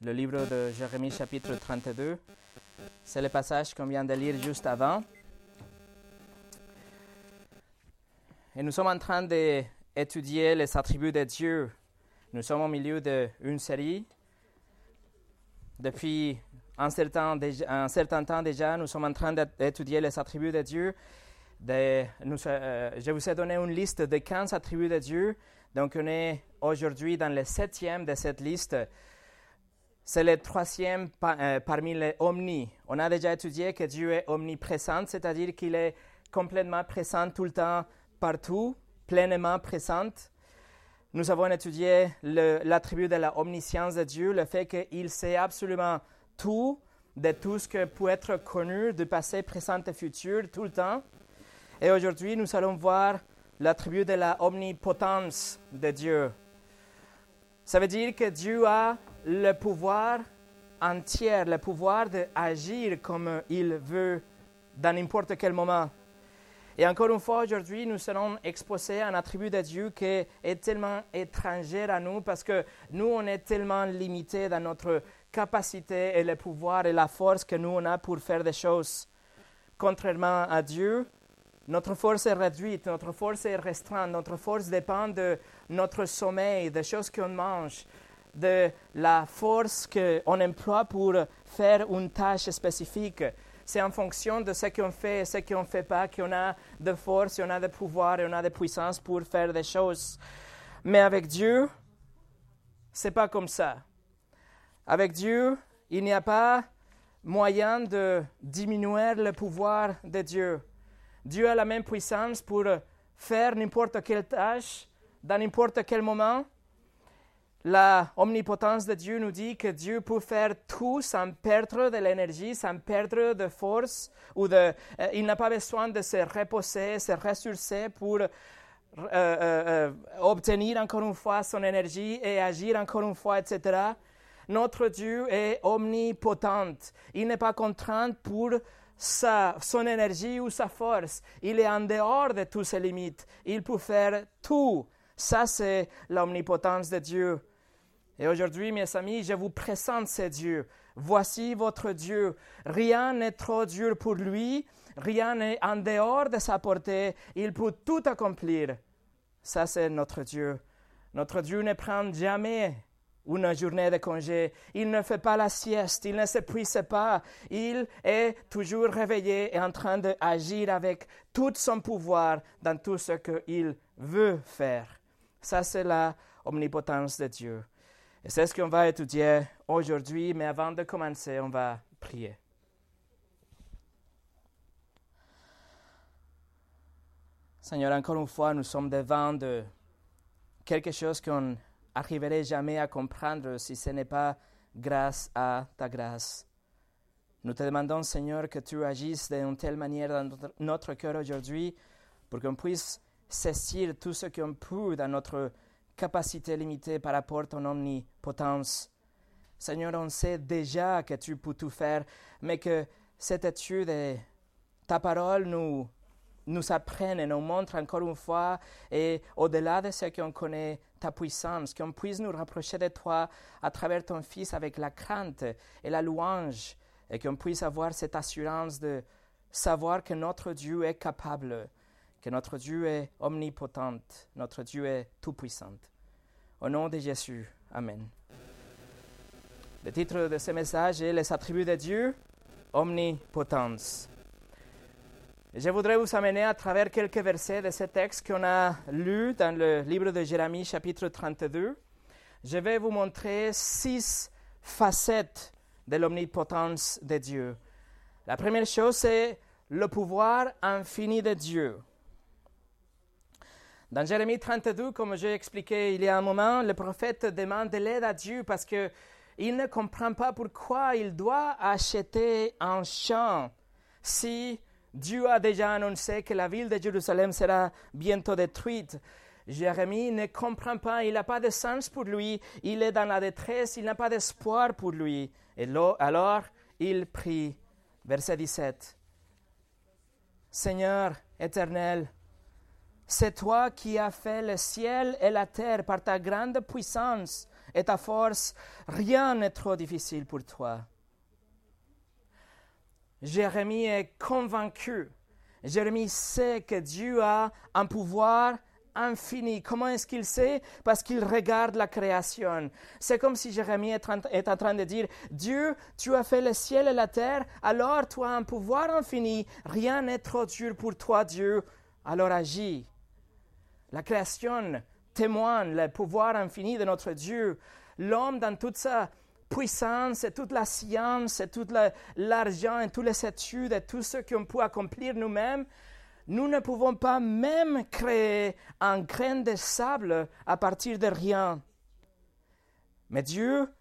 le livre de Jérémie chapitre 32. C'est le passage qu'on vient de lire juste avant. Et nous sommes en train d'étudier les attributs de Dieu. Nous sommes au milieu d'une série. Depuis un certain, temps déjà, nous sommes en train d'étudier les attributs de Dieu. Euh, je vous ai donné une liste de 15 attributs de Dieu. Donc, on est aujourd'hui dans le septième de cette liste. C'est le troisième euh, parmi les omnis. On a déjà étudié que Dieu est omniprésent, c'est-à-dire qu'il est complètement présent tout le temps, partout, pleinement présent. Nous avons étudié l'attribut de la omniscience de Dieu, le fait qu'il sait absolument tout de tout ce que peut être connu du passé, présent et futur, tout le temps. Et aujourd'hui, nous allons voir l'attribut de la omnipotence de Dieu. Ça veut dire que Dieu a le pouvoir entier, le pouvoir d'agir comme il veut dans n'importe quel moment. Et encore une fois, aujourd'hui, nous serons exposés à un attribut de Dieu qui est tellement étranger à nous parce que nous, on est tellement limités dans notre capacité et le pouvoir et la force que nous, on a pour faire des choses. Contrairement à Dieu, notre force est réduite, notre force est restreinte, notre force dépend de notre sommeil, des choses qu'on mange, de la force qu'on emploie pour faire une tâche spécifique c'est en fonction de ce qu'on fait et ce qu'on ne fait pas qu'on a de force, on a de pouvoir et on a de puissance pour faire des choses. Mais avec Dieu, c'est pas comme ça. Avec Dieu, il n'y a pas moyen de diminuer le pouvoir de Dieu. Dieu a la même puissance pour faire n'importe quelle tâche, dans n'importe quel moment, la omnipotence de Dieu nous dit que Dieu peut faire tout sans perdre de l'énergie, sans perdre de force, ou de, euh, il n'a pas besoin de se reposer, se ressourcer pour euh, euh, obtenir encore une fois son énergie et agir encore une fois, etc. Notre Dieu est omnipotent. Il n'est pas contraint pour sa, son énergie ou sa force. Il est en dehors de toutes ses limites. Il peut faire tout. Ça, c'est l'omnipotence de Dieu. Et aujourd'hui, mes amis, je vous présente ce Dieu. Voici votre Dieu. Rien n'est trop dur pour lui. Rien n'est en dehors de sa portée. Il peut tout accomplir. Ça, c'est notre Dieu. Notre Dieu ne prend jamais une journée de congé. Il ne fait pas la sieste. Il ne s'épuise pas. Il est toujours réveillé et en train d'agir avec tout son pouvoir dans tout ce qu'il veut faire. Ça, c'est la omnipotence de Dieu. Et c'est ce qu'on va étudier aujourd'hui, mais avant de commencer, on va prier. Seigneur, encore une fois, nous sommes devant de quelque chose qu'on n'arriverait jamais à comprendre si ce n'est pas grâce à ta grâce. Nous te demandons, Seigneur, que tu agisses d'une telle manière dans notre cœur aujourd'hui pour qu'on puisse saisir tout ce qu'on peut dans notre capacité limitée par rapport à ton omnipotence. Seigneur, on sait déjà que tu peux tout faire, mais que cette étude et ta parole nous, nous apprennent et nous montrent encore une fois, et au-delà de ce qu'on connaît, ta puissance, qu'on puisse nous rapprocher de toi à travers ton Fils avec la crainte et la louange, et qu'on puisse avoir cette assurance de savoir que notre Dieu est capable que notre Dieu est omnipotent, notre Dieu est tout-puissant. Au nom de Jésus, Amen. Le titre de ce message est Les attributs de Dieu, omnipotence. Je voudrais vous amener à travers quelques versets de ce texte qu'on a lu dans le livre de Jérémie, chapitre 32. Je vais vous montrer six facettes de l'omnipotence de Dieu. La première chose, c'est le pouvoir infini de Dieu. Dans Jérémie 32, comme j'ai expliqué il y a un moment, le prophète demande de l'aide à Dieu parce qu'il ne comprend pas pourquoi il doit acheter un champ si Dieu a déjà annoncé que la ville de Jérusalem sera bientôt détruite. Jérémie ne comprend pas, il n'a pas de sens pour lui, il est dans la détresse, il n'a pas d'espoir pour lui. Et alors, il prie, verset 17. Seigneur éternel, c'est toi qui as fait le ciel et la terre par ta grande puissance et ta force, rien n'est trop difficile pour toi. Jérémie est convaincu. Jérémie sait que Dieu a un pouvoir infini. Comment est-ce qu'il sait? Parce qu'il regarde la création. C'est comme si Jérémie est en, train de dire, Dieu, tu as fait le ciel et la terre, alors tu as un pouvoir infini. Rien n'est trop dur pour toi, Dieu. Alors agis. La création témoigne le pouvoir infini de notre Dieu. L'homme, dans toute sa puissance et toute la science et tout l'argent et toutes les études et tout ce qu'on peut accomplir nous-mêmes, nous ne pouvons pas même créer un grain de sable à partir de rien. Mais Dieu,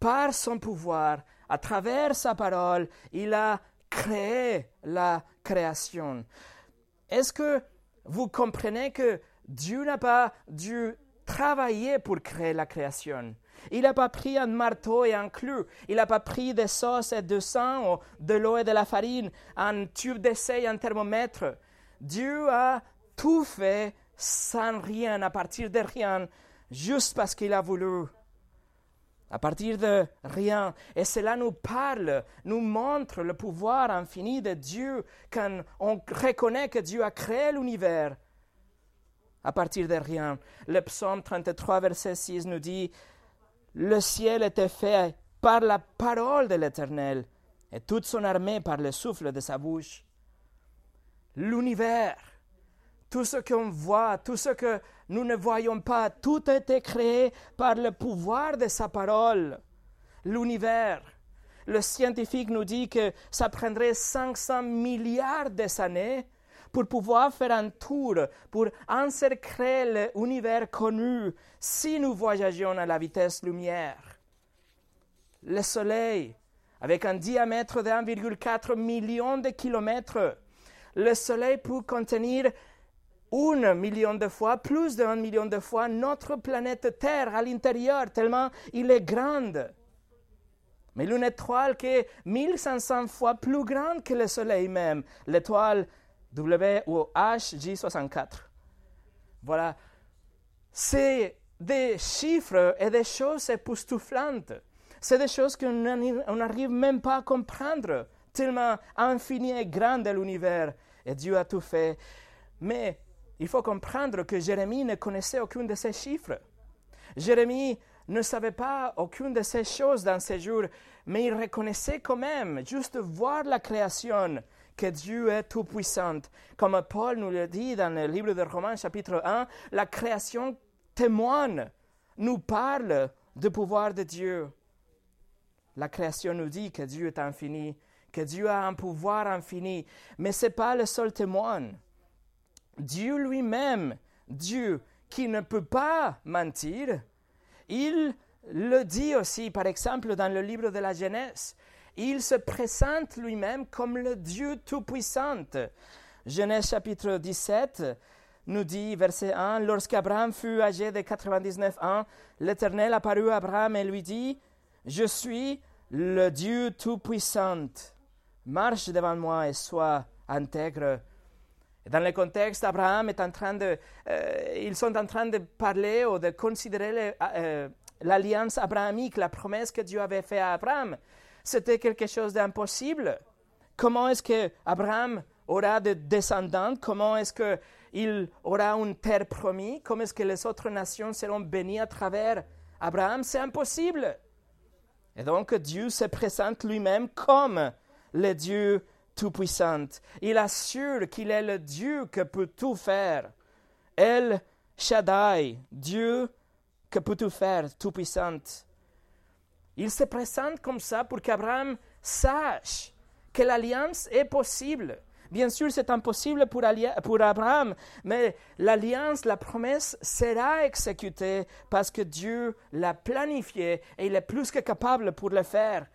par son pouvoir, à travers sa parole, il a créé la création. Est-ce que vous comprenez que Dieu n'a pas dû travailler pour créer la création il n'a pas pris un marteau et un clou. Il n'a pas pris des sauces et du sang, ou de l'eau et de la farine, un tube d'essai, un thermomètre. Dieu a tout fait sans rien, à partir de rien, juste parce qu'il a voulu. À partir de rien. Et cela nous parle, nous montre le pouvoir infini de Dieu quand on reconnaît que Dieu a créé l'univers à partir de rien. Le psaume 33, verset 6 nous dit Le ciel était fait par la parole de l'Éternel et toute son armée par le souffle de sa bouche l'univers, tout ce qu'on voit, tout ce que nous ne voyons pas, tout a été créé par le pouvoir de sa parole. L'univers. Le scientifique nous dit que ça prendrait 500 milliards d'années pour pouvoir faire un tour, pour encercler l'univers connu si nous voyagions à la vitesse lumière. Le Soleil, avec un diamètre de 1,4 million de kilomètres, le Soleil peut contenir un million de fois, plus d'un million de fois, notre planète Terre à l'intérieur, tellement il est grande. Mais l'une étoile qui est 1500 fois plus grande que le Soleil même, l'étoile W ou HJ64. Voilà. C'est des chiffres et des choses époustouflantes. C'est des choses qu'on n'arrive même pas à comprendre, tellement infini et grand est l'univers et Dieu a tout fait. Mais il faut comprendre que Jérémie ne connaissait aucun de ces chiffres. Jérémie ne savait pas aucune de ces choses dans ces jours, mais il reconnaissait quand même, juste voir la création, que Dieu est tout-puissant. Comme Paul nous le dit dans le livre de Romains chapitre 1, la création témoigne, nous parle du pouvoir de Dieu. La création nous dit que Dieu est infini, que Dieu a un pouvoir infini, mais ce n'est pas le seul témoin. Dieu lui-même, Dieu qui ne peut pas mentir, il le dit aussi, par exemple, dans le livre de la Genèse. Il se présente lui-même comme le Dieu Tout-Puissant. Genèse chapitre 17 nous dit, verset 1, Lorsqu'Abraham fut âgé de 99 ans, l'Éternel apparut à Abraham et lui dit, Je suis le Dieu Tout-Puissant marche devant moi et sois intègre. Dans le contexte, Abraham est en train de, euh, ils sont en train de parler ou de considérer euh, l'alliance abrahamique, la promesse que Dieu avait faite à Abraham. C'était quelque chose d'impossible. Comment est-ce que Abraham aura des descendants? Comment est-ce qu'il aura une terre promise? Comment est-ce que les autres nations seront bénies à travers Abraham? C'est impossible. Et donc Dieu se présente lui-même comme le Dieu Tout-Puissant. Il assure qu'il est le Dieu qui peut tout faire. El Shaddai, Dieu qui peut tout faire, Tout-Puissant. Il se présente comme ça pour qu'Abraham sache que l'alliance est possible. Bien sûr, c'est impossible pour, pour, Abraham, mais l'alliance, la promesse sera exécutée parce que Dieu l'a planifié et il est plus que capable pour le faire.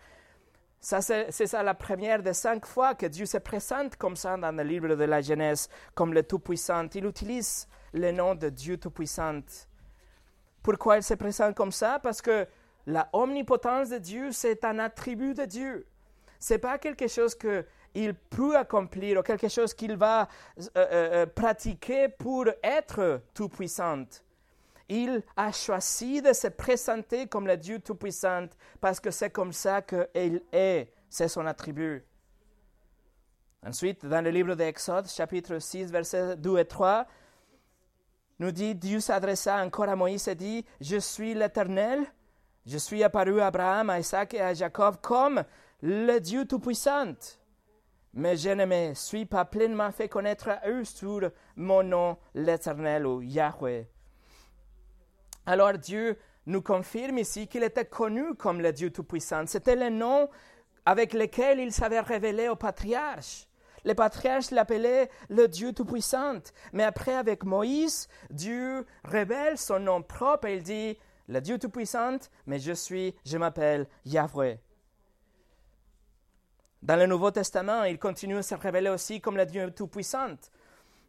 C'est, ça la première des cinq fois que Dieu se présente comme ça dans le livre de la Genèse, comme le Tout-Puissant. Il utilise le nom de Dieu Tout-Puissant. Pourquoi il se présente comme ça? Parce que la omnipotence de Dieu, c'est un attribut de Dieu. Ce n'est pas quelque chose qu'il peut accomplir ou quelque chose qu'il va euh, euh, euh, pratiquer pour être tout-puissant. Il a choisi de se présenter comme le Dieu Tout-Puissant parce que c'est comme ça qu'il est, c'est son attribut. Ensuite, dans le livre d'Exode, chapitre 6, versets 2 et 3, nous dit, Dieu s'adressa encore à Moïse et dit, Je suis l'Éternel, je suis apparu à Abraham, à Isaac et à Jacob comme le Dieu Tout-Puissant. Mais je ne me suis pas pleinement fait connaître à eux sur mon nom, l'Éternel ou Yahweh. Alors Dieu nous confirme ici qu'il était connu comme le Dieu Tout-Puissant. C'était le nom avec lequel il s'avait révélé aux patriarches. Les patriarches l'appelaient le Dieu Tout-Puissant. Mais après, avec Moïse, Dieu révèle son nom propre et il dit, le Dieu Tout-Puissant, mais je suis, je m'appelle Yahweh. Dans le Nouveau Testament, il continue à se révéler aussi comme le Dieu Tout-Puissant.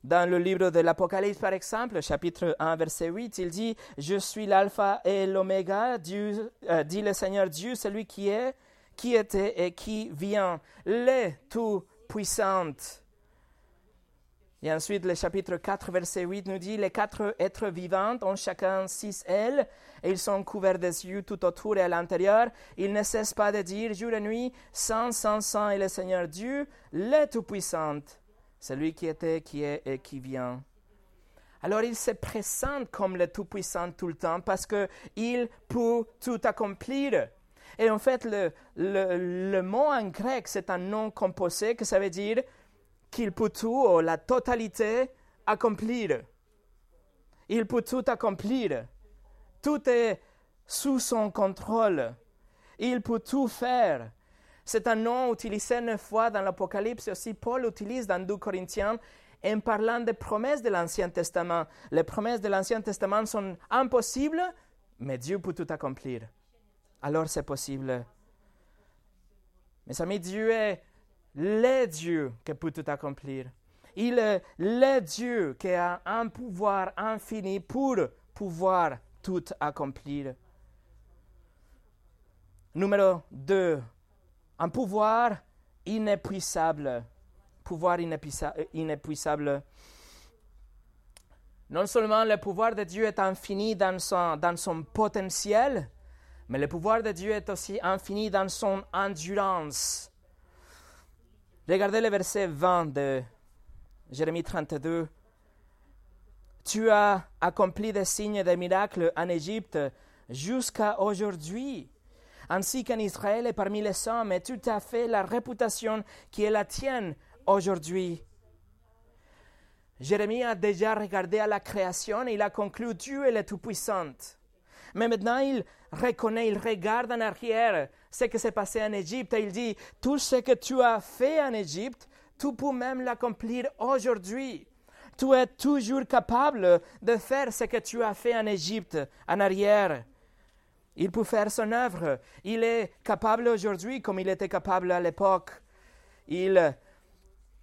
Dans le livre de l'Apocalypse, par exemple, chapitre 1, verset 8, il dit Je suis l'Alpha et l'Oméga, euh, dit le Seigneur Dieu, celui qui est, qui était et qui vient, le Tout puissante. Et ensuite, le chapitre 4, verset 8 nous dit, les quatre êtres vivants ont chacun six ailes, et ils sont couverts des yeux tout autour et à l'intérieur. Ils ne cessent pas de dire jour et nuit, Saint, Saint, Saint est le Seigneur Dieu, le Tout-Puissant, celui qui était, qui est et qui vient. Alors il se présente comme le Tout-Puissant tout le temps parce qu'il peut tout accomplir. Et en fait, le, le, mot en grec, c'est un nom composé que ça veut dire qu'il peut tout, ou la totalité, accomplir. Il peut tout accomplir. Tout est sous son contrôle. Il peut tout faire. C'est un nom utilisé neuf fois dans l'Apocalypse. Aussi, Paul utilise dans 2 Corinthiens en parlant des promesses de l'Ancien Testament. Les promesses de l'Ancien Testament sont impossibles, mais Dieu peut tout accomplir alors c'est possible. Mes amis, Dieu est le Dieu qui peut tout accomplir. Il est le Dieu qui a un pouvoir infini pour pouvoir tout accomplir. Numéro 2. Un pouvoir inépuisable. Pouvoir inépuisable. Non seulement le pouvoir de Dieu est infini dans son, dans son potentiel, mais le pouvoir de Dieu est aussi infini dans son endurance. Regardez le verset 20 de Jérémie 32. Tu as accompli des signes et des miracles en Égypte jusqu'à aujourd'hui, ainsi qu'en Israël et parmi les hommes, et tu as fait la réputation qui est la tienne aujourd'hui. Jérémie a déjà regardé à la création et il a conclu Dieu est le Tout-Puissant. Mais maintenant, il reconnaît, il regarde en arrière ce qui s'est passé en Égypte et il dit, tout ce que tu as fait en Égypte, tu peux même l'accomplir aujourd'hui. Tu es toujours capable de faire ce que tu as fait en Égypte, en arrière. Il peut faire son œuvre. Il est capable aujourd'hui comme il était capable à l'époque. Il,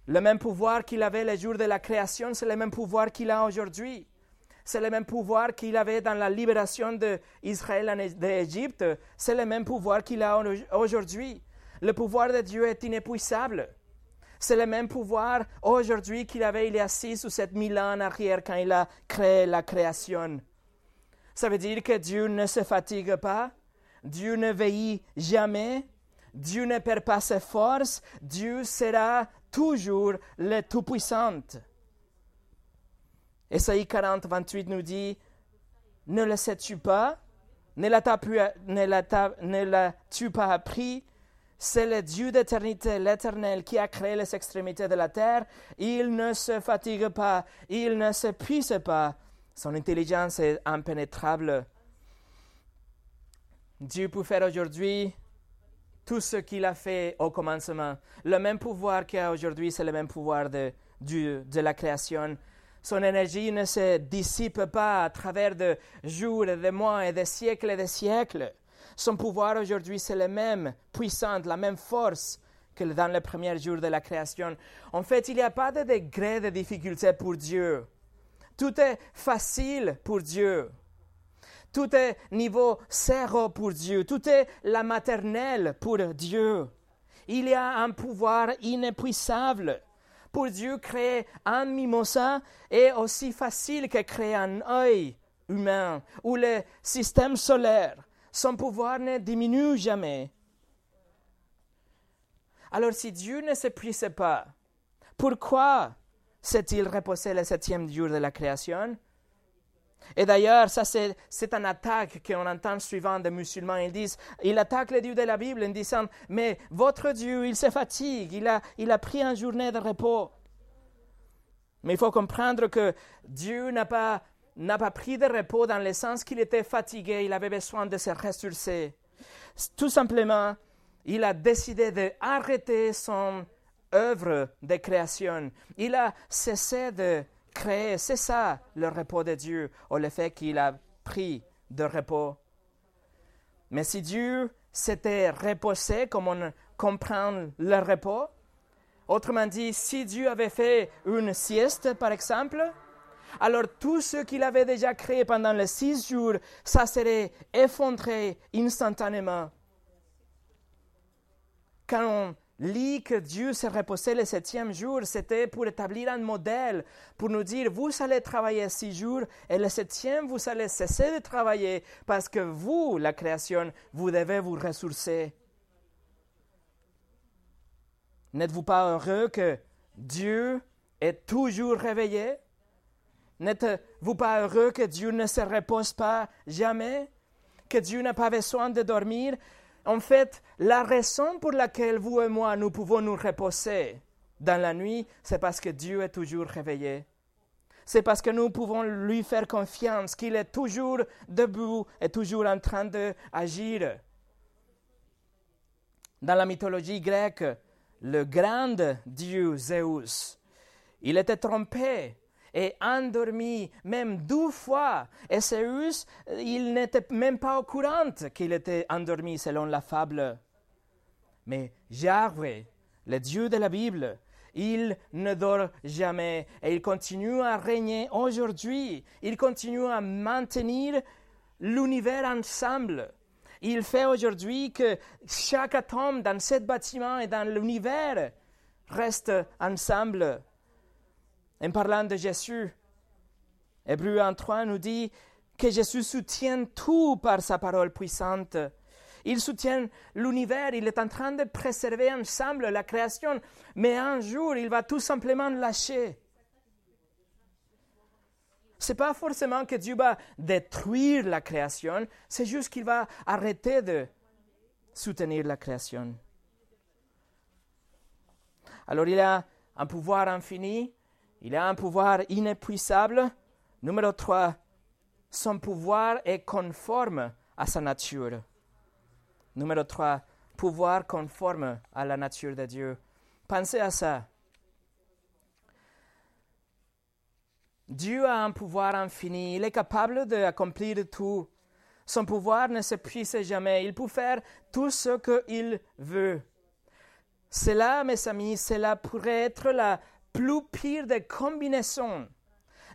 le même pouvoir qu'il avait le jour de la création, c'est le même pouvoir qu'il a aujourd'hui. C'est le même pouvoir qu'il avait dans la libération d'Israël d'Égypte. C'est le même pouvoir qu'il a aujourd'hui. Le pouvoir de Dieu est inépuisable. C'est le même pouvoir aujourd'hui qu'il avait il y a six ou sept mille ans en arrière quand il a créé la création. Ça veut dire que Dieu ne se fatigue pas, Dieu ne veille jamais, Dieu ne perd pas ses forces, Dieu sera toujours le Tout-Puissant. Esaïe 40, 28 nous dit, ne le sais-tu pas, ne l'as-tu pas appris, c'est le Dieu d'éternité, l'Éternel, qui a créé les extrémités de la terre. Il ne se fatigue pas, il ne s'épuise pas. Son intelligence est impénétrable. Dieu peut faire aujourd'hui tout ce qu'il a fait au commencement. Le même pouvoir qu'il a aujourd'hui, c'est le même pouvoir de, de la création. Son énergie ne se dissipe pas à travers de jours et de mois et de siècles et de siècles. Son pouvoir aujourd'hui, c'est le même, puissant, la même force que dans les premiers jours de la création. En fait, il n'y a pas de degré de difficulté pour Dieu. Tout est facile pour Dieu. Tout est niveau zéro pour Dieu. Tout est la maternelle pour Dieu. Il y a un pouvoir inépuisable. Pour Dieu, créer un mimosa est aussi facile que créer un œil humain ou le système solaire. Son pouvoir ne diminue jamais. Alors si Dieu ne s'épuisait pas, pourquoi s'est-il reposé le septième jour de la création et d'ailleurs, ça c'est une attaque qu'on entend suivant des musulmans. Ils disent, ils attaquent le Dieu de la Bible en disant, mais votre Dieu, il se fatigue, il a, il a pris une journée de repos. Mais il faut comprendre que Dieu n'a pas, n'a pas pris de repos dans le sens qu'il était fatigué, il avait besoin de se ressourcer. Tout simplement, il a décidé d'arrêter son œuvre de création. Il a cessé de créer. C'est ça le repos de Dieu, ou le fait qu'il a pris de repos. Mais si Dieu s'était reposé comme on comprend le repos, autrement dit, si Dieu avait fait une sieste, par exemple, alors tout ce qu'il avait déjà créé pendant les six jours, ça serait effondré instantanément. Quand on lit que Dieu s'est reposé le septième jour, c'était pour établir un modèle, pour nous dire, vous allez travailler six jours et le septième, vous allez cesser de travailler parce que vous, la création, vous devez vous ressourcer. N'êtes-vous pas heureux que Dieu est toujours réveillé? N'êtes-vous pas heureux que Dieu ne se repose pas jamais? Que Dieu n'a pas besoin de dormir? En fait, la raison pour laquelle vous et moi, nous pouvons nous reposer dans la nuit, c'est parce que Dieu est toujours réveillé. C'est parce que nous pouvons lui faire confiance, qu'il est toujours debout et toujours en train d'agir. Dans la mythologie grecque, le grand dieu Zeus, il était trompé et endormi même deux fois. Et Zeus, il n'était même pas au courant qu'il était endormi selon la fable. Mais Yahweh, le Dieu de la Bible, il ne dort jamais et il continue à régner aujourd'hui. Il continue à maintenir l'univers ensemble. Il fait aujourd'hui que chaque atome dans ce bâtiment et dans l'univers reste ensemble. En parlant de Jésus, Hébreu 1.3 nous dit que Jésus soutient tout par sa parole puissante. Il soutient l'univers, il est en train de préserver ensemble la création, mais un jour il va tout simplement lâcher. Ce n'est pas forcément que Dieu va détruire la création, c'est juste qu'il va arrêter de soutenir la création. Alors il a un pouvoir infini, il a un pouvoir inépuisable. Numéro 3, son pouvoir est conforme à sa nature. Numéro 3, pouvoir conforme à la nature de Dieu. Pensez à ça. Dieu a un pouvoir infini, il est capable d'accomplir tout. Son pouvoir ne s'épuise jamais, il peut faire tout ce qu'il veut. Cela, mes amis, cela pourrait être la plus pire des combinaisons.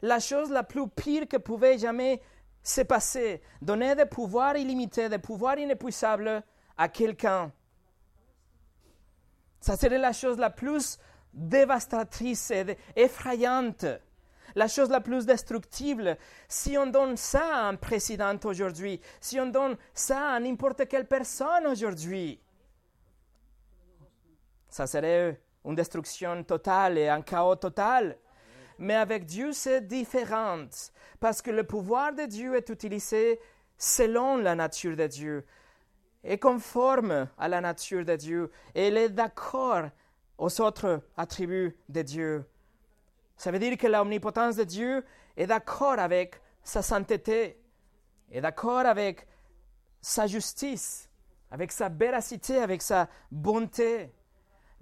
La chose la plus pire que pouvait jamais se passer, donner des pouvoirs illimités, des pouvoirs inépuisables à quelqu'un. Ça serait la chose la plus dévastatrice et effrayante, la chose la plus destructible. Si on donne ça à un président aujourd'hui, si on donne ça à n'importe quelle personne aujourd'hui, ça serait une destruction totale et un chaos total. Mais avec Dieu, c'est différent, parce que le pouvoir de Dieu est utilisé selon la nature de Dieu, est conforme à la nature de Dieu, et il est d'accord aux autres attributs de Dieu. Ça veut dire que l'omnipotence de Dieu est d'accord avec sa sainteté, est d'accord avec sa justice, avec sa véracité, avec sa bonté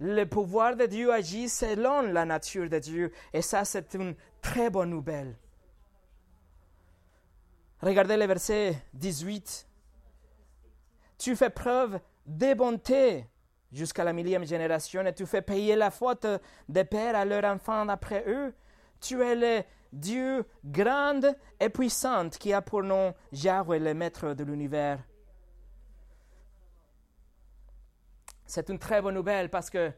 le pouvoir de Dieu agit selon la nature de Dieu. Et ça, c'est une très bonne nouvelle. Regardez le verset 18. Tu fais preuve de bonté jusqu'à la millième génération et tu fais payer la faute des pères à leurs enfants après eux. Tu es le Dieu grand et puissant qui a pour nom Yahweh, le maître de l'univers. C'est une très bonne nouvelle parce que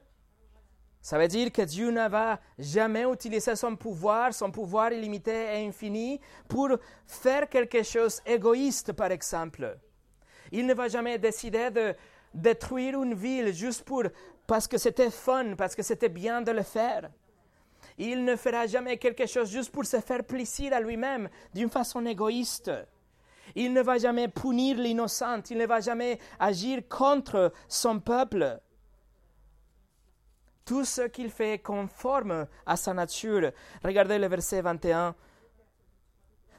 Ça veut dire que Dieu ne va jamais utiliser son pouvoir, son pouvoir illimité et infini, pour faire quelque chose égoïste, par exemple. Il ne va jamais décider de détruire une ville juste pour, parce que c'était fun, parce que c'était bien de le faire. Il ne fera jamais quelque chose juste pour se faire plaisir à lui-même d'une façon égoïste. Il ne va jamais punir l'innocent, il ne va jamais agir contre son peuple tout ce qu'il fait est conforme à sa nature. Regardez le verset 21.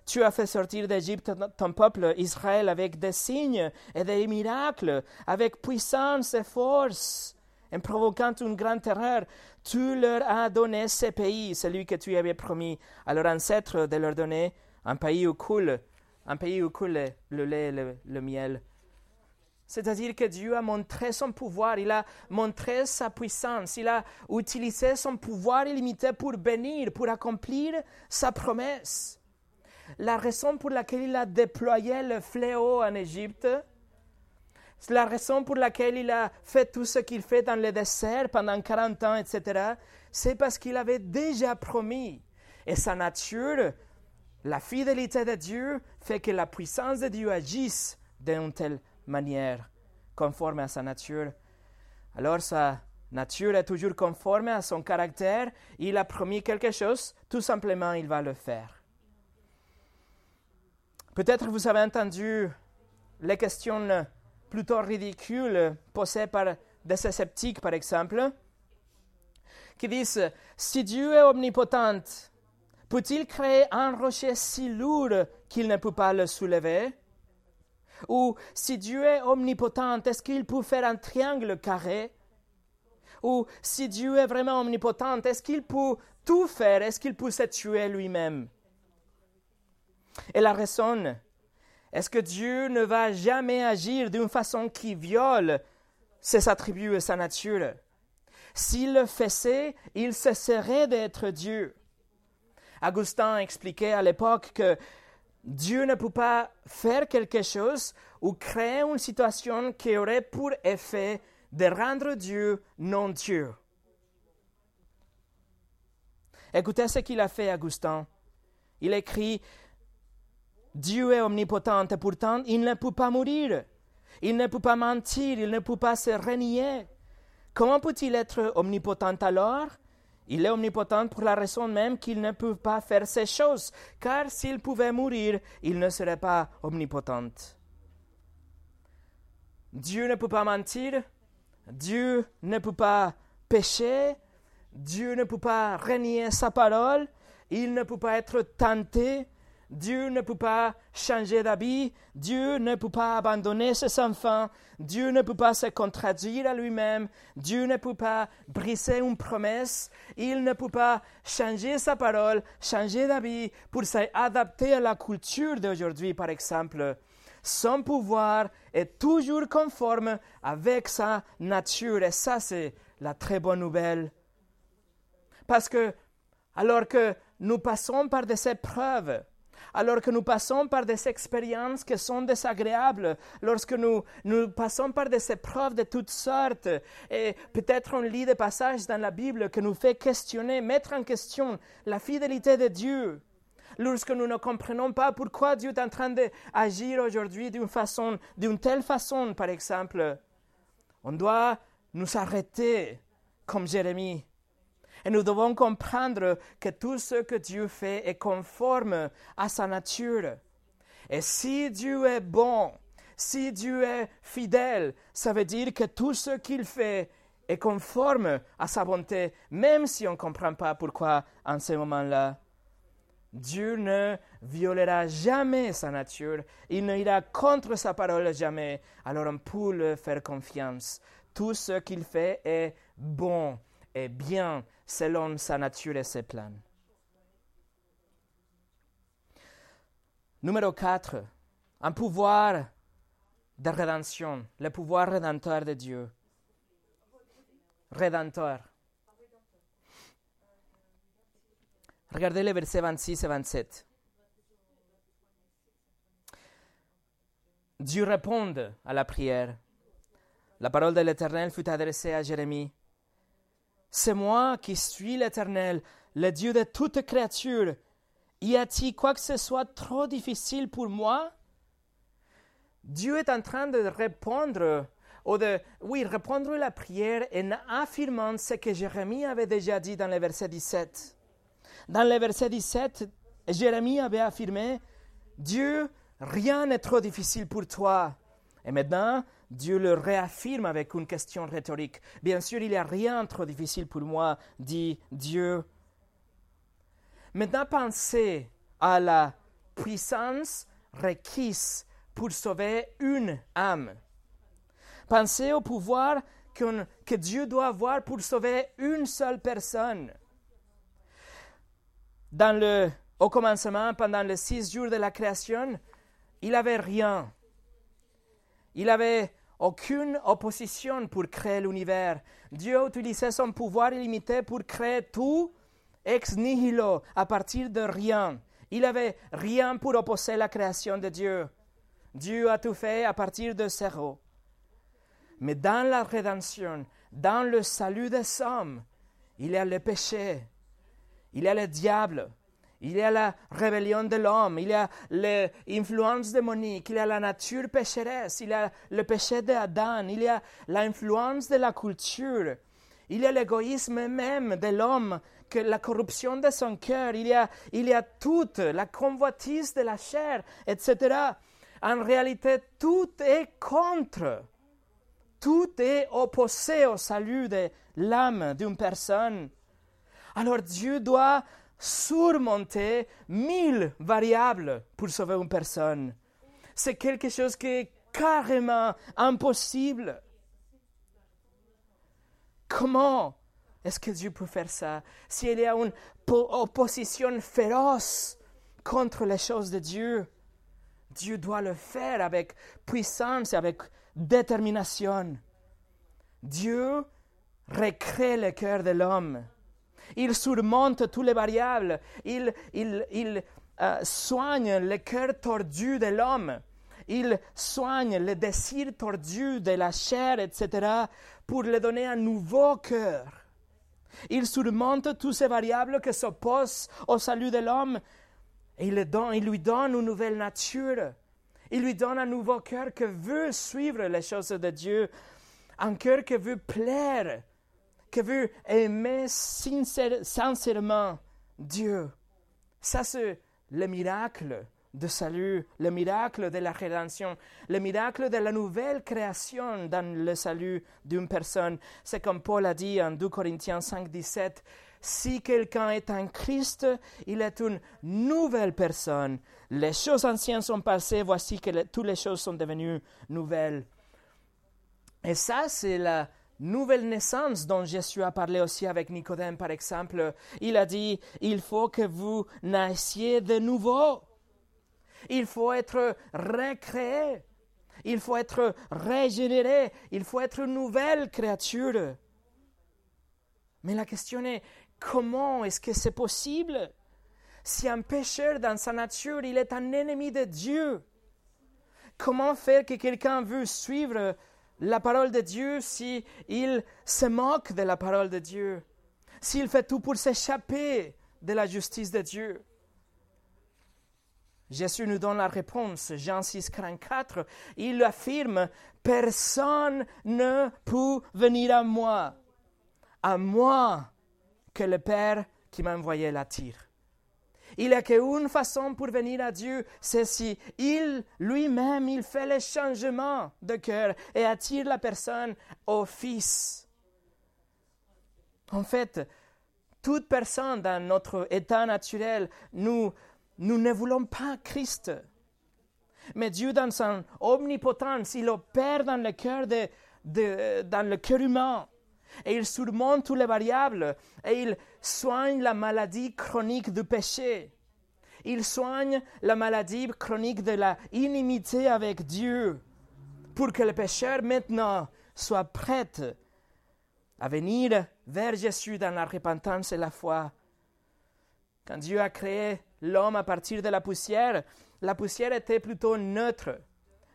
Tu as fait sortir d'Égypte ton peuple Israël avec des signes et des miracles, avec puissance et force, en provoquant une grande terreur. Tu leur as donné ce pays, celui que tu avais promis à leurs ancêtres de leur donner, un pays où coule, un pays où coule le lait et le miel. C'est-à-dire que Dieu a montré son pouvoir, il a montré sa puissance, il a utilisé son pouvoir illimité pour bénir, pour accomplir sa promesse. La raison pour laquelle il a déployé le fléau en Égypte, la raison pour laquelle il a fait tout ce qu'il fait dans le désert pendant 40 ans, etc., c'est parce qu'il avait déjà promis. Et sa nature, la fidélité de Dieu, fait que la puissance de Dieu agisse d'un tel manière, conforme à sa nature. Alors sa nature est toujours conforme à son caractère. Il a promis quelque chose, tout simplement il va le faire. Peut-être vous avez entendu les questions plutôt ridicules posées par des sceptiques, par exemple, qui disent, si Dieu est omnipotent, peut-il créer un rocher si lourd qu'il ne peut pas le soulever? Ou si Dieu est omnipotent, est-ce qu'il peut faire un triangle carré? Ou si Dieu est vraiment omnipotent, est-ce qu'il peut tout faire? Est-ce qu'il peut se tuer lui-même? Et la raison, est-ce que Dieu ne va jamais agir d'une façon qui viole ses attributs et sa nature? S'il le faisait, il cesserait d'être Dieu. Augustin expliquait à l'époque que Dieu ne peut pas faire quelque chose ou créer une situation qui aurait pour effet de rendre Dieu non Dieu. Écoutez ce qu'il a fait, Augustin. Il écrit Dieu est omnipotent et pourtant il ne peut pas mourir. Il ne peut pas mentir, il ne peut pas se renier. Comment peut-il être omnipotent alors? Il est omnipotent pour la raison même qu'il ne peut pas faire ces choses, car s'il pouvait mourir, il ne serait pas omnipotent. Dieu ne peut pas mentir, Dieu ne peut pas pécher, Dieu ne peut pas renier sa parole, il ne peut pas être tenté, Dieu ne peut pas changer d'habit, Dieu ne peut pas abandonner ses enfants, Dieu ne peut pas se contredire à lui-même, Dieu ne peut pas briser une promesse, il ne peut pas changer sa parole, changer d'habit pour s'adapter à la culture d'aujourd'hui, par exemple. Son pouvoir est toujours conforme avec sa nature. Et ça c'est la très bonne nouvelle. Parce que alors que nous passons par des épreuves, alors que nous passons par des expériences qui sont désagréables, lorsque nous, nous passons par des épreuves de toutes sortes, et peut-être on lit des passages dans la Bible qui nous fait questionner, mettre en question la fidélité de Dieu, lorsque nous ne comprenons pas pourquoi Dieu est en train d'agir aujourd'hui d'une façon, d'une telle façon, par exemple, on doit nous arrêter comme Jérémie et nous devons comprendre que tout ce que Dieu fait est conforme à sa nature. Et si Dieu est bon, si Dieu est fidèle, ça veut dire que tout ce qu'il fait est conforme à sa bonté, même si on ne comprend pas pourquoi en ce moment-là. Dieu ne violera jamais sa nature, il ne ira contre sa parole jamais, alors on peut lui faire confiance. Tout ce qu'il fait est bon et bien, selon sa nature et ses plans. Numéro 4, un pouvoir de rédemption, le pouvoir rédempteur de Dieu. Rédempteur. Regardez les versets 26 et 27. Dieu répond à la prière. La parole de l'Éternel fut adressée à Jérémie. C'est moi qui suis l'Éternel, le Dieu de toute créature. Y a-t-il quoi que ce soit trop difficile pour moi? Dieu est en train de répondre, ou de, oui, répondre la prière en affirmant ce que Jérémie avait déjà dit dans le verset 17. Dans le verset 17, Jérémie avait affirmé, Dieu, rien n'est trop difficile pour toi. Et maintenant, Dieu le réaffirme avec une question rhétorique. Bien sûr, il n'y a rien trop difficile pour moi, dit Dieu. Maintenant, pensez à la puissance requise pour sauver une âme. Pensez au pouvoir que Dieu doit avoir pour sauver une seule personne. Dans le, au commencement, pendant les six jours de la création, il n'avait rien. Il n'avait aucune opposition pour créer l'univers. Dieu utilisait son pouvoir illimité pour créer tout ex nihilo, à partir de rien. Il n'avait rien pour opposer la création de Dieu. Dieu a tout fait à partir de zéro. Mais dans la rédemption, dans le salut des hommes, il y a le péché, il y a le diable, il y a la rébellion de l'homme, il y a l'influence démonique, il y a la nature pécheresse, il y a le péché d'Adam, il y a l'influence de la culture, il y a l'égoïsme même de l'homme, que la corruption de son cœur, il y a, il y a toute la convoitise de la chair, etc. En réalité, tout est contre. Tout est opposé au salut de l'âme d'une personne. Alors Dieu doit surmonter mille variables pour sauver une personne. C'est quelque chose qui est carrément impossible. Comment est-ce que Dieu peut faire ça? S'il y a une opposition féroce contre les choses de Dieu, Dieu doit le faire avec puissance et avec détermination. Dieu recrée le cœur de l'homme. Il surmonte toutes les variables. Il, euh, soigne le cœur tordu de l'homme. Il soigne le désir tordu de la chair, etc., pour lui donner un nouveau cœur. Il surmonte toutes ces variables qui s'opposent au salut de l'homme il, il lui donne une nouvelle nature. Il lui donne un nouveau cœur qui veut suivre les choses de Dieu, un cœur qui veut plaire, qui veut aimer sincèrement Dieu. Ça, c'est le miracle de salut, le miracle de la rédemption, le miracle de la nouvelle création dans le salut d'une personne. C'est comme Paul a dit en 2 Corinthiens 5, 17, si quelqu'un est un Christ, il est une nouvelle personne. Les choses anciennes sont passées, voici que toutes les choses sont devenues nouvelles. Et ça, c'est la nouvelle naissance dont Jésus a parlé aussi avec Nicodème, par exemple. Il a dit, il faut que vous naissiez de nouveau. Il faut être recréé. Il faut être régénéré. Il faut être une nouvelle créature. Mais la question est, comment est-ce que c'est possible? Si un pécheur dans sa nature, il est un ennemi de Dieu, comment faire que quelqu'un veut suivre la parole de Dieu si il se moque de la parole de Dieu, s'il fait tout pour s'échapper de la justice de Dieu Jésus nous donne la réponse, Jean 6, 44. Il affirme, Personne ne peut venir à moi, à moi que le Père qui m'a envoyé l'attire. Il n'y a qu'une façon pour venir à Dieu, c'est si il lui-même, il fait le changement de cœur et attire la personne au Fils. En fait, toute personne dans notre état naturel, nous nous ne voulons pas Christ. Mais Dieu, dans son omnipotence, il opère dans le cœur, de, dans le cœur humain. Et il surmonte toutes les variables. Et il soigne la maladie chronique du péché. Il soigne la maladie chronique de la inimité avec Dieu. Pour que le pécheur maintenant soit prêt à venir vers Jésus dans la repentance et la foi. Quand Dieu a créé l'homme à partir de la poussière, la poussière était plutôt neutre.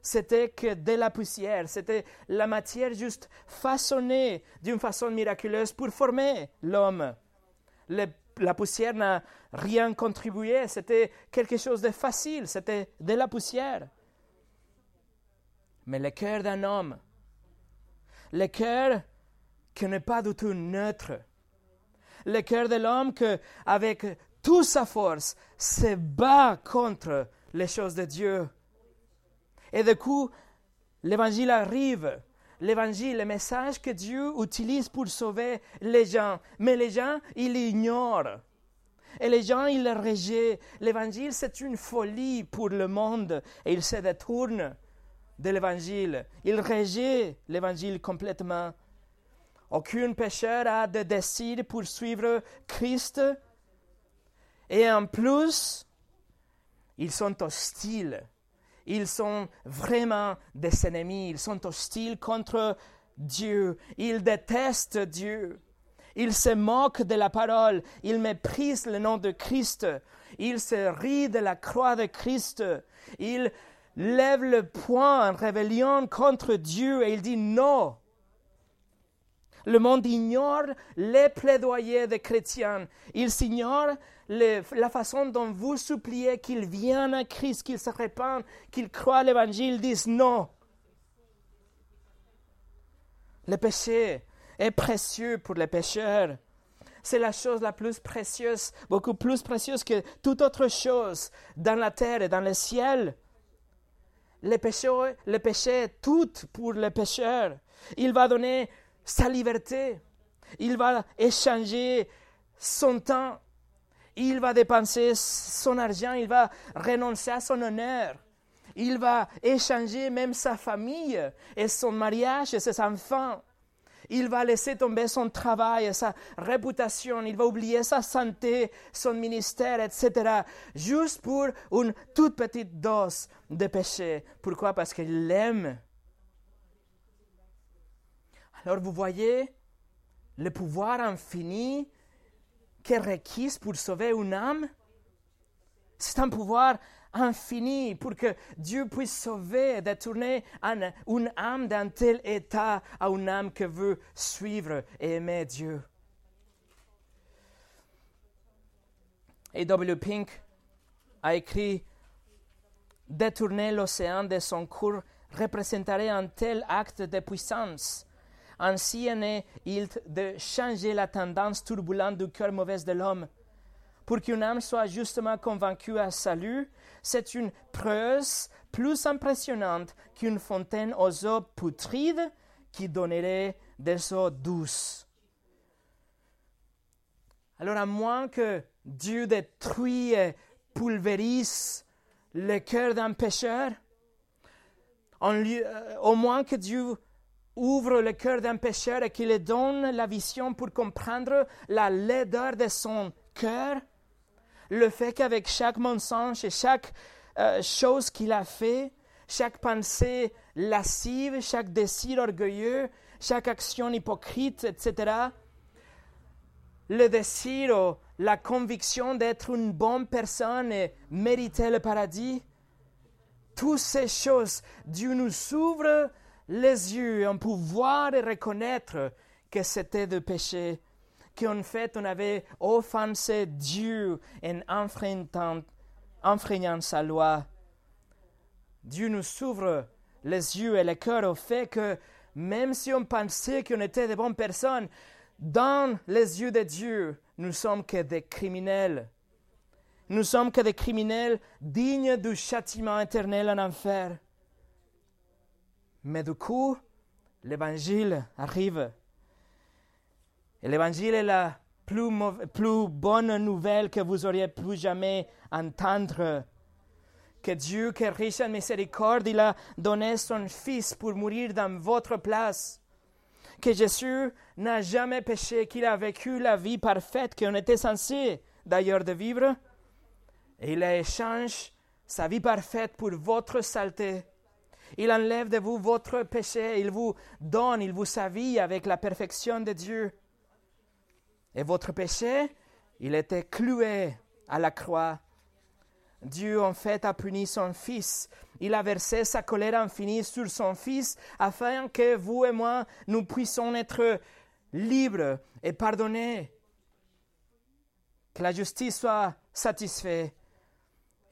C'était que de la poussière, c'était la matière juste façonnée d'une façon miraculeuse pour former l'homme. la poussière n'a rien contribué, c'était quelque chose de facile, c'était de la poussière. Mais le cœur d'un homme, le cœur qui n'est pas du tout neutre, le cœur de l'homme qui, avec toute sa force, se bat contre les choses de Dieu. Et du coup, l'évangile arrive. L'évangile, le message que Dieu utilise pour sauver les gens. Mais les gens, ils l'ignorent. Et les gens, ils le rejettent. L'évangile, c'est une folie pour le monde. Et ils se détournent de l'évangile. Ils rejettent l'évangile complètement. Aucun pécheur a de décide pour suivre Christ. Et en plus, ils sont hostiles. Ils sont vraiment des ennemis. Ils sont hostiles contre Dieu. Ils détestent Dieu. Ils se moquent de la parole. Ils méprisent le nom de Christ. Ils se rient de la croix de Christ. Ils lèvent le poing en rébellion contre Dieu et ils disent non. Le monde ignore les plaidoyers des chrétiens. Ils ignorent la façon dont vous suppliez qu'il vienne à Christ, qu'il se répande, qu'il croit l'évangile, disent non. Le péché est précieux pour les pécheurs. C'est la chose la plus précieuse, beaucoup plus précieuse que toute autre chose dans la terre et dans le ciel. Le péché, le péché est tout pour les pécheurs. Il va donner sa liberté. Il va échanger son temps il va dépenser son argent, il va renoncer à son honneur. Il va échanger même sa famille et son mariage et ses enfants. Il va laisser tomber son travail, sa réputation, il va oublier sa santé, son ministère, etc. Juste pour une toute petite dose de péché. Pourquoi? Parce qu'il l'aime. Alors vous voyez le pouvoir infini est requise pour sauver une âme, c'est un pouvoir infini pour que Dieu puisse sauver détourner une âme d'un tel état à une âme qui veut suivre et aimer Dieu. Et W. Pink a écrit Détourner l'océan de son cours représenterait un tel acte de puissance ainsi est-il de changer la tendance turbulente du cœur mauvais de l'homme. Pour qu'une âme soit justement convaincue à salut, c'est une preuve plus impressionnante qu'une fontaine aux eaux putrides qui donnerait des eaux douces. Alors, à moins que Dieu détruise et pulvérise le cœur d'un pécheur, euh, au moins que Dieu ouvre le cœur d'un pécheur et qui lui donne la vision pour comprendre la laideur de son cœur, le fait qu'avec chaque mensonge et chaque euh, chose qu'il a fait, chaque pensée lascive, chaque désir orgueilleux, chaque action hypocrite, etc., le désir ou la conviction d'être une bonne personne et mériter le paradis, toutes ces choses, Dieu nous ouvre les yeux, en pouvoir et reconnaître que c'était de péché, qu'en fait on avait offensé Dieu en enfreignant, sa loi. Dieu nous ouvre les yeux et le cœur au fait que même si on pensait qu'on était de bonnes personnes, dans les yeux de Dieu, nous sommes que des criminels. Nous sommes que des criminels dignes du châtiment éternel en enfer. Mais du coup, l'évangile arrive. Et l'évangile est la plus, bonne nouvelle que vous auriez pu jamais entendre. Que Dieu, qui est riche en miséricorde, il a donné son Fils pour mourir dans votre place. Que Jésus n'a jamais péché, qu'il a vécu la vie parfaite qu'on était censé d'ailleurs de vivre. Et il a échangé sa vie parfaite pour votre saleté. Il enlève de vous votre péché, il vous donne, il vous vie avec la perfection de Dieu. Et votre péché, il était cloué à la croix. Dieu en fait a puni son Fils. Il a versé sa colère infinie sur son Fils afin que vous et moi, nous puissions être libres et pardonnés. Que la justice soit satisfaite.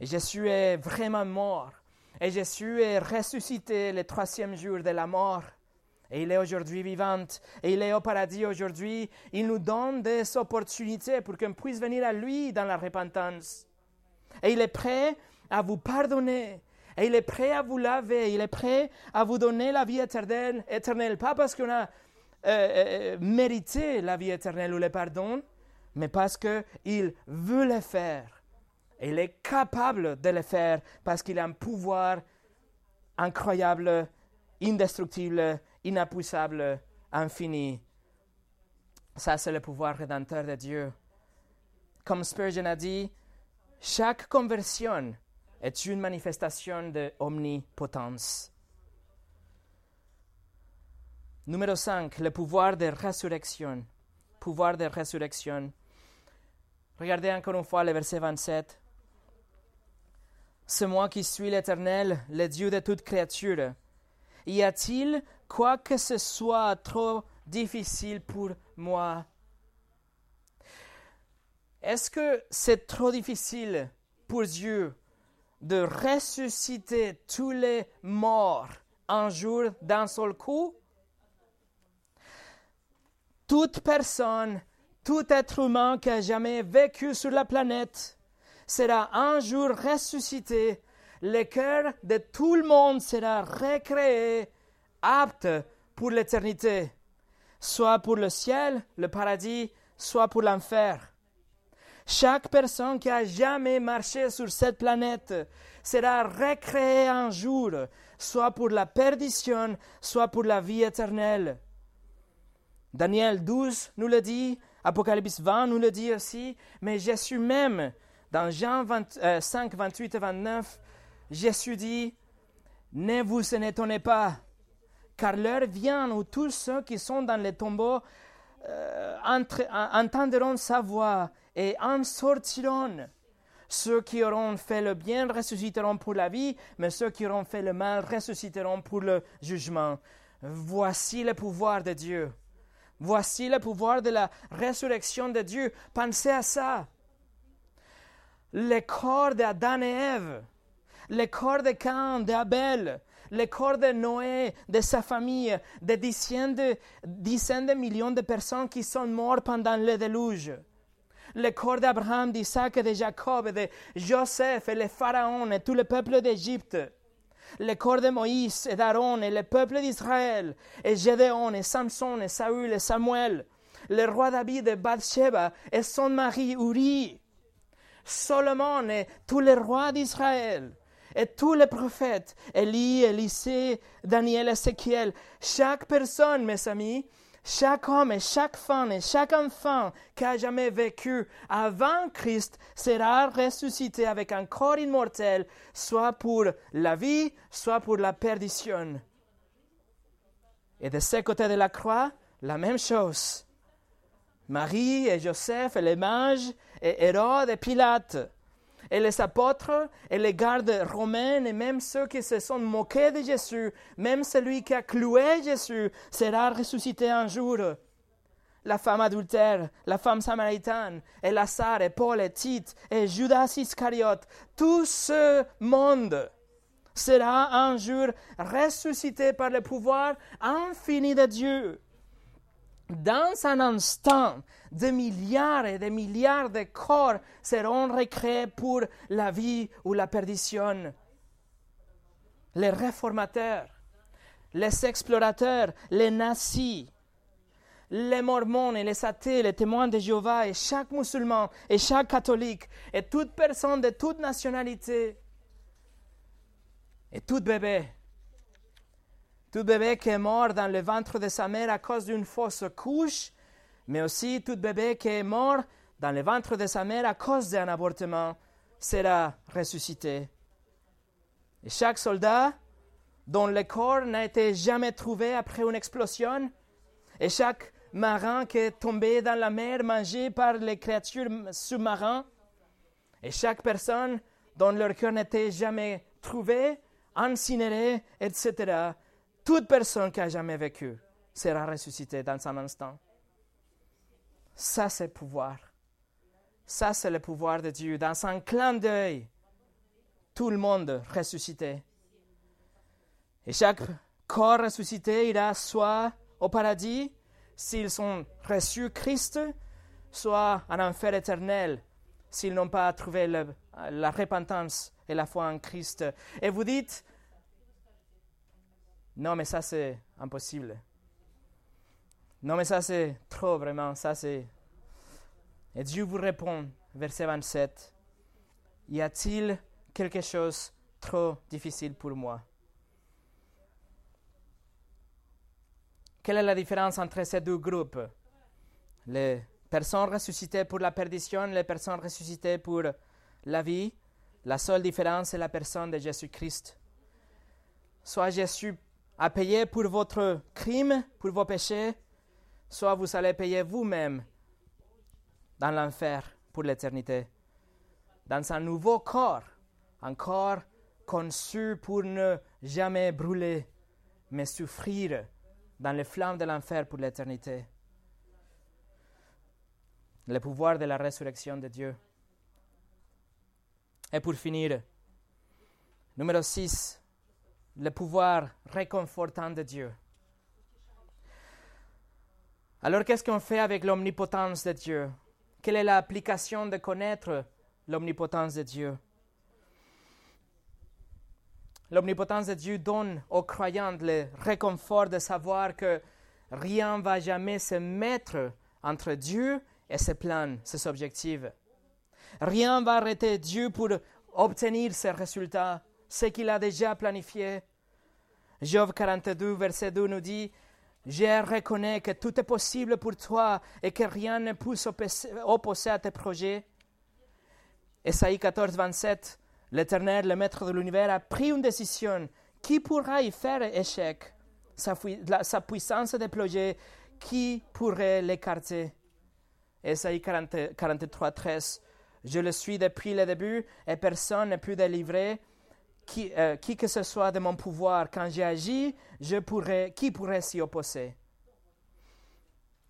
Et Jésus est vraiment mort. Et Jésus est ressuscité le troisième jour de la mort. Et il est aujourd'hui vivant. Et il est au paradis aujourd'hui. Il nous donne des opportunités pour qu'on puisse venir à lui dans la repentance. Et il est prêt à vous pardonner. Et il est prêt à vous laver. Il est prêt à vous donner la vie éternelle. Pas parce qu'on a euh, euh, mérité la vie éternelle ou le pardon, mais parce qu'il veut le faire. Il est capable de le faire parce qu'il a un pouvoir incroyable, indestructible, inépuisable, infini. Ça, c'est le pouvoir rédempteur de Dieu. Comme Spurgeon a dit, chaque conversion est une manifestation de omnipotence. Numéro 5, le pouvoir de résurrection. Pouvoir de résurrection. Regardez encore une fois le verset 27. C'est moi qui suis l'Éternel, le Dieu de toute créature. Y a-t-il quoi que ce soit trop difficile pour moi? Est-ce que c'est trop difficile pour Dieu de ressusciter tous les morts un jour d'un seul coup? Toute personne, tout être humain qui a jamais vécu sur la planète sera un jour ressuscité. Le cœur de tout le monde sera recréé, apte pour l'éternité, soit pour le ciel, le paradis, soit pour l'enfer. Chaque personne qui a jamais marché sur cette planète sera recréée un jour, soit pour la perdition, soit pour la vie éternelle. Daniel 12 nous le dit, Apocalypse 20 nous le dit aussi, mais Jésus même, dans Jean 5, 28 et 29, Jésus dit, Ne vous étonnez pas, car l'heure vient où tous ceux qui sont dans les tombeaux euh, entendront sa voix et en sortiront. Ceux qui auront fait le bien ressusciteront pour la vie, mais ceux qui auront fait le mal ressusciteront pour le jugement. Voici le pouvoir de Dieu. Voici le pouvoir de la résurrection de Dieu. Pensez à ça. Le corps d'Adam et Ève, le corps de Cain, d'Abel, le corps de Noé, de sa famille, des dizaines de, dizaines de millions de personnes qui sont mortes pendant le déluge. Le corps d'Abraham, d'Isaac de Jacob, de Joseph et les pharaons et tout le peuple d'Égypte, le corps de Moïse et d'Aaron et le peuple d'Israël, et Gédéon et Samson et Saül et Samuel, le roi David et Bathsheba et son mari Uri, Solomon et tous les rois d'Israël, et tous les prophètes, Élie, Élisée, Daniel, Ézéchiel, chaque personne, mes amis, chaque homme et chaque femme et chaque enfant qui a jamais vécu avant Christ sera ressuscité avec un corps immortel, soit pour la vie, soit pour la perdition. Et de ce côté de la croix, la même chose. Marie et Joseph et les mages et Hérode et Pilate et les apôtres et les gardes romains et même ceux qui se sont moqués de Jésus, même celui qui a cloué Jésus, sera ressuscité un jour. La femme adultère, la femme samaritaine, et Lazare, et Paul, et Tite, et Judas Iscariote, tout ce monde sera un jour ressuscité par le pouvoir infini de Dieu dans un instant, des milliards et des milliards de corps seront recréés pour la vie ou la perdition. Les réformateurs, les explorateurs, les nazis, les mormons et les athées, les témoins de Jéhovah et chaque musulman et chaque catholique et toute personne de toute nationalité et tout bébé tout bébé qui est mort dans le ventre de sa mère à cause d'une fausse couche, mais aussi tout bébé qui est mort dans le ventre de sa mère à cause d'un avortement sera ressuscité. Et chaque soldat dont le corps n'a été jamais trouvé après une explosion, et chaque marin qui est tombé dans la mer mangé par les créatures sous-marins, et chaque personne dont leur cœur n'était jamais trouvé, incinéré, etc., toute personne qui a jamais vécu sera ressuscitée dans un instant. Ça, c'est le pouvoir. Ça, c'est le pouvoir de Dieu. Dans un clin d'œil, tout le monde ressuscité. Et chaque corps ressuscité ira soit au paradis, s'ils ont reçu Christ, soit en enfer éternel, s'ils n'ont pas trouvé la repentance et la foi en Christ. Et vous dites, non, mais ça c'est impossible. Non, mais ça c'est trop vraiment, ça. Et Dieu vous répond, verset 27, y a-t-il quelque chose trop difficile pour moi? Quelle est la différence entre ces deux groupes? Les personnes ressuscitées pour la perdition, les personnes ressuscitées pour la vie. La seule différence est la personne de Jésus-Christ. Soit Jésus a payé pour votre crime, pour vos péchés, soit vous allez payer vous-même dans l'enfer pour l'éternité, dans un nouveau corps, un corps conçu pour ne jamais brûler, mais souffrir dans les flammes de l'enfer pour l'éternité. Le pouvoir de la résurrection de Dieu. Et pour finir, numéro 6, le pouvoir réconfortant de Dieu. Alors qu'est-ce qu'on fait avec l'omnipotence de Dieu? Quelle est l'application de connaître l'omnipotence de Dieu? L'omnipotence de Dieu donne aux croyants le réconfort de savoir que rien ne va jamais se mettre entre Dieu et ses plans, ses objectifs. Rien ne va arrêter Dieu pour obtenir ses résultats, ce qu'il a déjà planifié. Job 42, verset 2 nous dit Je reconnais que tout est possible pour toi et que rien ne peut s'opposer à tes projets. Esaïe 14, 27 L'Éternel, le Maître de l'univers, a pris une décision. Qui pourra y faire échec? Sa, sa puissance déployée, qui pourrait l'écarter Esaïe 43, 13. Je le suis depuis le début et personne ne peut délivrer qui, euh, qui que ce soit de mon pouvoir. Quand j'ai agi, je qui pourrait s'y opposer?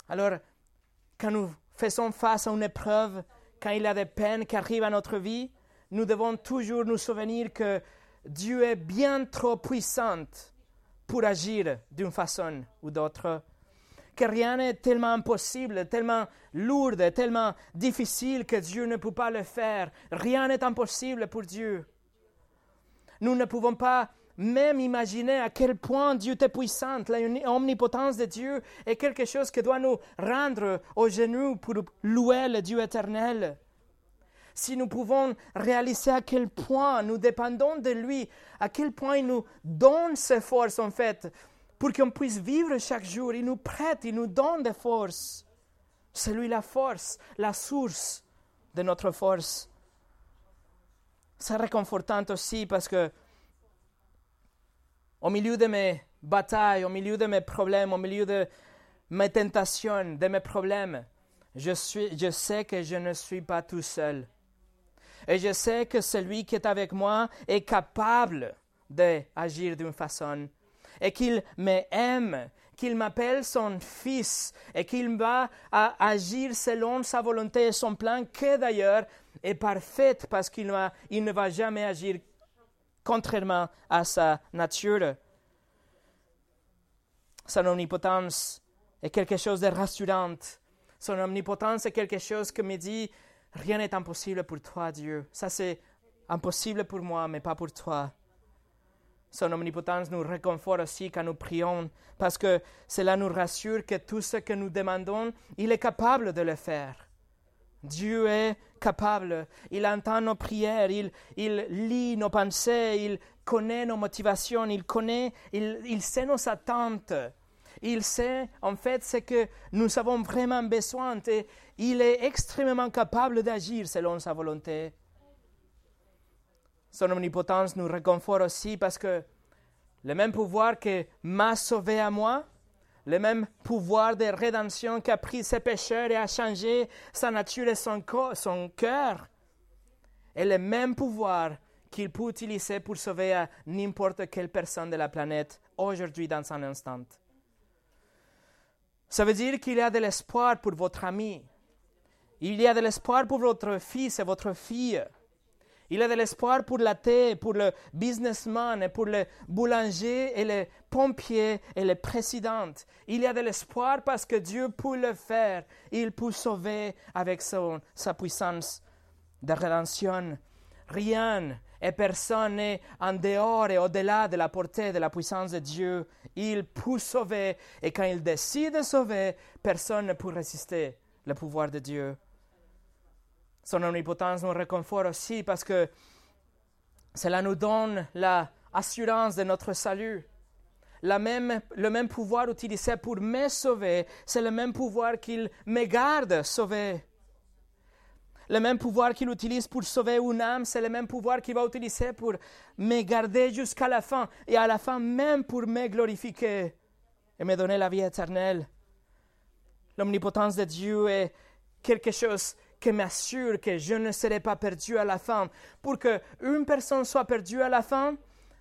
Alors, quand nous faisons face à une épreuve, quand il y a des peines qui arrivent à notre vie, nous devons toujours nous souvenir que Dieu est bien trop puissant pour agir d'une façon ou d'autre, que rien n'est tellement impossible, tellement lourd, tellement difficile que Dieu ne peut pas le faire. Rien n'est impossible pour Dieu. Nous ne pouvons pas même imaginer à quel point Dieu est puissant. L'omnipotence de Dieu est quelque chose qui doit nous rendre aux genoux pour louer le Dieu éternel si nous pouvons réaliser à quel point nous dépendons de lui, à quel point il nous donne ses forces en fait, pour qu'on puisse vivre chaque jour. Il nous prête, il nous donne des forces. C'est lui la force, la source de notre force. C'est réconfortant aussi parce que au milieu de mes batailles, au milieu de mes problèmes, au milieu de mes tentations, de mes problèmes, je, suis, je sais que je ne suis pas tout seul. Et je sais que celui qui est avec moi est capable d'agir d'une façon. Et qu'il m'aime, qu'il m'appelle son fils et qu'il va agir selon sa volonté et son plan, qui d'ailleurs est parfait parce qu'il il ne va jamais agir contrairement à sa nature. Son omnipotence est quelque chose de rassurant. Son omnipotence est quelque chose qui me dit Rien n'est impossible pour toi, Dieu. Ça, c'est impossible pour moi, mais pas pour toi. Son omnipotence nous réconforte aussi quand nous prions, parce que cela nous rassure que tout ce que nous demandons, il est capable de le faire. Dieu est capable, il entend nos prières, il, lit nos pensées, il connaît nos motivations, il connaît, il, il sait nos attentes. Il sait en fait ce que nous avons vraiment besoin et il est extrêmement capable d'agir selon sa volonté. Son omnipotence nous réconforte aussi parce que le même pouvoir que m'a sauvé à moi, le même pouvoir de rédemption qui a pris ses pécheurs et a changé sa nature et son, son cœur, est le même pouvoir qu'il peut utiliser pour sauver n'importe quelle personne de la planète aujourd'hui dans un instant. Ça veut dire qu'il y a de l'espoir pour votre ami. Il y a de l'espoir pour votre fils et votre fille. Il y a de l'espoir pour la thé, pour le businessman, pour le boulanger et le pompier et le président. Il y a de l'espoir parce que Dieu peut le faire. Il peut sauver avec son, sa puissance de rédemption. Rien et personne n'est en dehors et au-delà de la portée de la puissance de Dieu. Il peut sauver et quand il décide de sauver, personne ne peut résister le pouvoir de Dieu. Son omnipotence nous réconforte aussi parce que cela nous donne l'assurance de notre salut. La même, le même pouvoir utilisé pour me sauver, c'est le même pouvoir qu'il me garde sauvé. Le même pouvoir qu'il utilise pour sauver une âme, c'est le même pouvoir qu'il va utiliser pour me garder jusqu'à la fin et à la fin même pour me glorifier et me donner la vie éternelle. L'omnipotence de Dieu est quelque chose qui m'assure que je ne serai pas perdu à la fin. Pour qu'une personne soit perdue à la fin,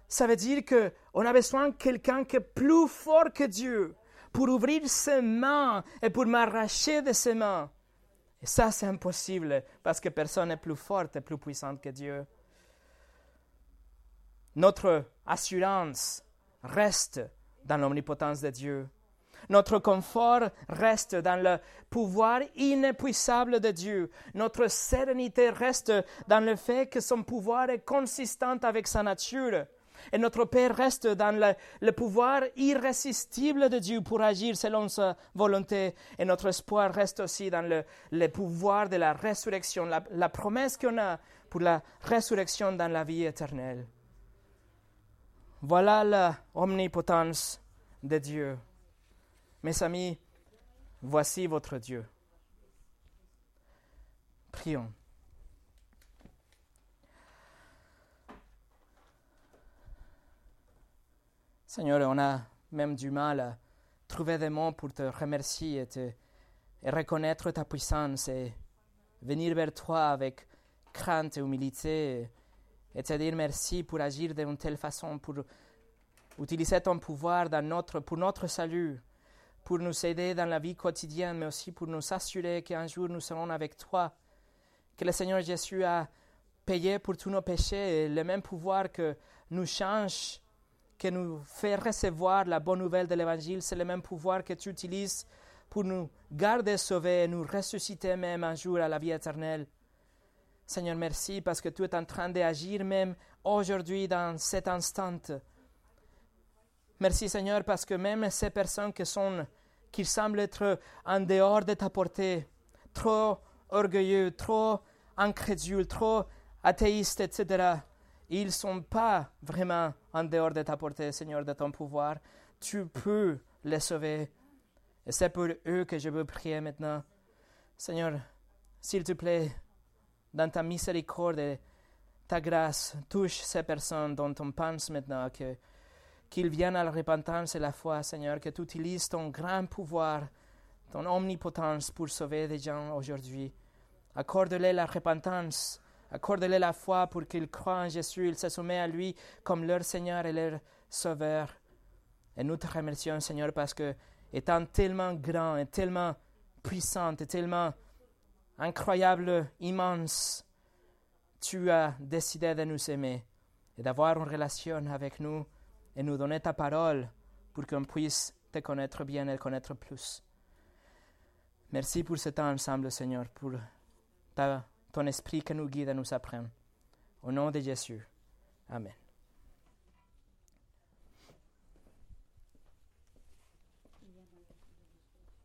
ça veut dire qu'on a besoin de quelqu'un qui est plus fort que Dieu pour ouvrir ses mains et pour m'arracher de ses mains. Et ça, c'est impossible parce que personne n'est plus forte et plus puissante que Dieu. Notre assurance reste dans l'omnipotence de Dieu. Notre confort reste dans le pouvoir inépuisable de Dieu. Notre sérénité reste dans le fait que son pouvoir est consistant avec sa nature. Et notre paix reste dans le, pouvoir irrésistible de Dieu pour agir selon sa volonté. Et notre espoir reste aussi dans le, pouvoir de la résurrection, la, la promesse qu'on a pour la résurrection dans la vie éternelle. Voilà l'omnipotence de Dieu. Mes amis, voici votre Dieu. Prions. Seigneur, on a même du mal à trouver des mots pour te remercier et, et reconnaître ta puissance et venir vers toi avec crainte et humilité et te dire merci pour agir d'une telle façon, pour utiliser ton pouvoir dans notre, pour notre salut pour nous aider dans la vie quotidienne, mais aussi pour nous assurer qu'un jour nous serons avec toi, que le Seigneur Jésus a payé pour tous nos péchés et le même pouvoir que nous change, que nous fait recevoir la bonne nouvelle de l'Évangile, c'est le même pouvoir que tu utilises pour nous garder sauvés et nous ressusciter même un jour à la vie éternelle. Seigneur, merci parce que tu es en train d'agir même aujourd'hui dans cet instant. Merci Seigneur parce que même ces personnes qui sont qui semblent être en dehors de ta portée, trop orgueilleux, trop incrédules, trop athéistes, etc. Ils ne sont pas vraiment en dehors de ta portée, Seigneur, de ton pouvoir. Tu peux les sauver. Et c'est pour eux que je veux prier maintenant. Seigneur, s'il te plaît, dans ta miséricorde et ta grâce, touche ces personnes dont on pense maintenant que qu'ils viennent à la repentance et la foi, Seigneur, que tu utilises ton grand pouvoir, ton omnipotence pour sauver des gens aujourd'hui. Accorde-les la repentance, accorde-les la foi pour qu'ils croient en Jésus, ils se soumettent à lui comme leur Seigneur et leur Sauveur. Et nous te remercions, Seigneur, parce que, étant tellement grand et tellement puissant et tellement incroyable, immense, tu as décidé de nous aimer et d'avoir une relation avec nous et nous donner ta parole pour qu'on puisse te connaître bien et connaître plus. Merci pour ce temps ensemble, Seigneur, pour ton esprit qui nous guide et nous apprend. Au nom de Jésus. Amen.